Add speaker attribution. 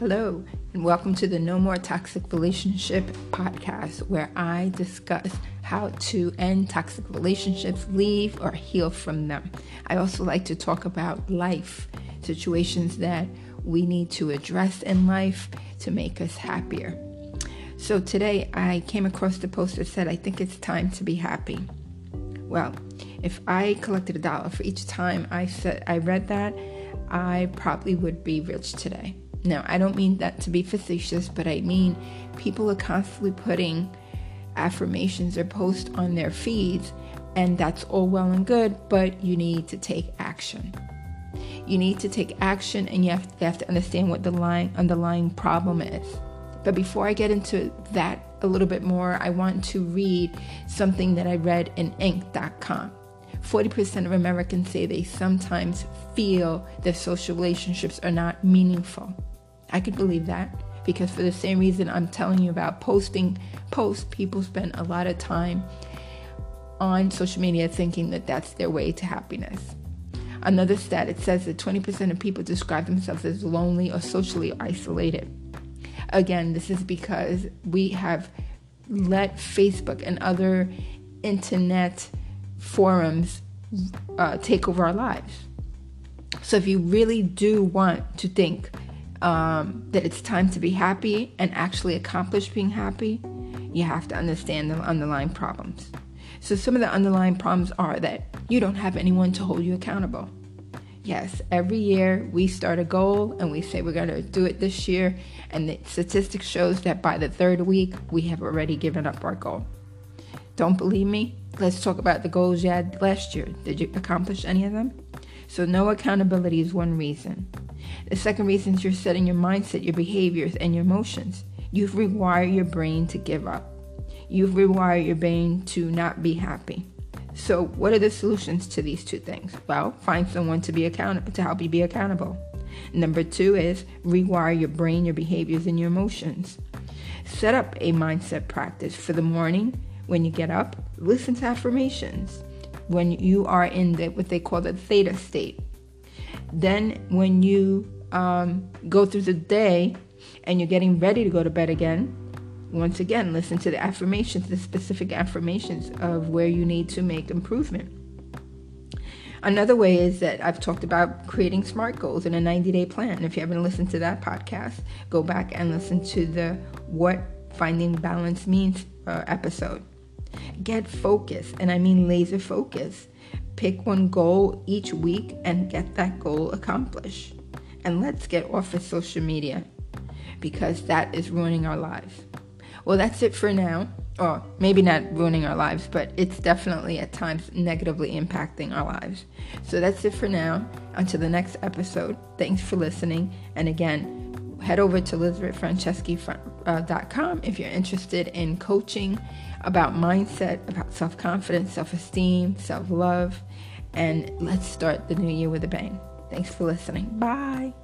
Speaker 1: Hello, and welcome to the No More Toxic Relationship podcast, where I discuss how to end toxic relationships, leave, or heal from them. I also like to talk about life, situations that we need to address in life to make us happier. So today I came across the post that said, I think it's time to be happy. Well, if I collected a dollar for each time I said I read that, I probably would be rich today. Now, I don't mean that to be facetious, but I mean people are constantly putting affirmations or posts on their feeds, and that's all well and good, but you need to take action. You need to take action, and you have, you have to understand what the line, underlying problem is. But before I get into that a little bit more, I want to read something that I read in Inc.com. 40% of Americans say they sometimes feel their social relationships are not meaningful. I could believe that because for the same reason I'm telling you about posting posts, people spend a lot of time on social media thinking that that's their way to happiness. Another stat it says that 20% of people describe themselves as lonely or socially isolated. Again, this is because we have let Facebook and other internet forums uh, take over our lives. So if you really do want to think um, that it's time to be happy and actually accomplish being happy, you have to understand the underlying problems. So, some of the underlying problems are that you don't have anyone to hold you accountable. Yes, every year we start a goal and we say we're going to do it this year, and the statistics shows that by the third week we have already given up our goal. Don't believe me? Let's talk about the goals you had last year. Did you accomplish any of them? So, no accountability is one reason. The second reason is you're setting your mindset, your behaviors, and your emotions. You've rewired your brain to give up. You've rewired your brain to not be happy. So, what are the solutions to these two things? Well, find someone to be accountable to help you be accountable. Number two is rewire your brain, your behaviors, and your emotions. Set up a mindset practice for the morning when you get up. Listen to affirmations when you are in the what they call the theta state. Then, when you um, go through the day and you're getting ready to go to bed again, once again, listen to the affirmations, the specific affirmations of where you need to make improvement. Another way is that I've talked about creating SMART goals in a 90 day plan. If you haven't listened to that podcast, go back and listen to the What Finding Balance Means uh, episode. Get focused, and I mean laser focus. Pick one goal each week and get that goal accomplished. And let's get off of social media because that is ruining our lives. Well, that's it for now. Or maybe not ruining our lives, but it's definitely at times negatively impacting our lives. So that's it for now. Until the next episode, thanks for listening. And again, head over to Uh, elizabethfranceschi.com if you're interested in coaching about mindset, about self confidence, self esteem, self love, and let's start the new year with a bang. Thanks for listening. Bye.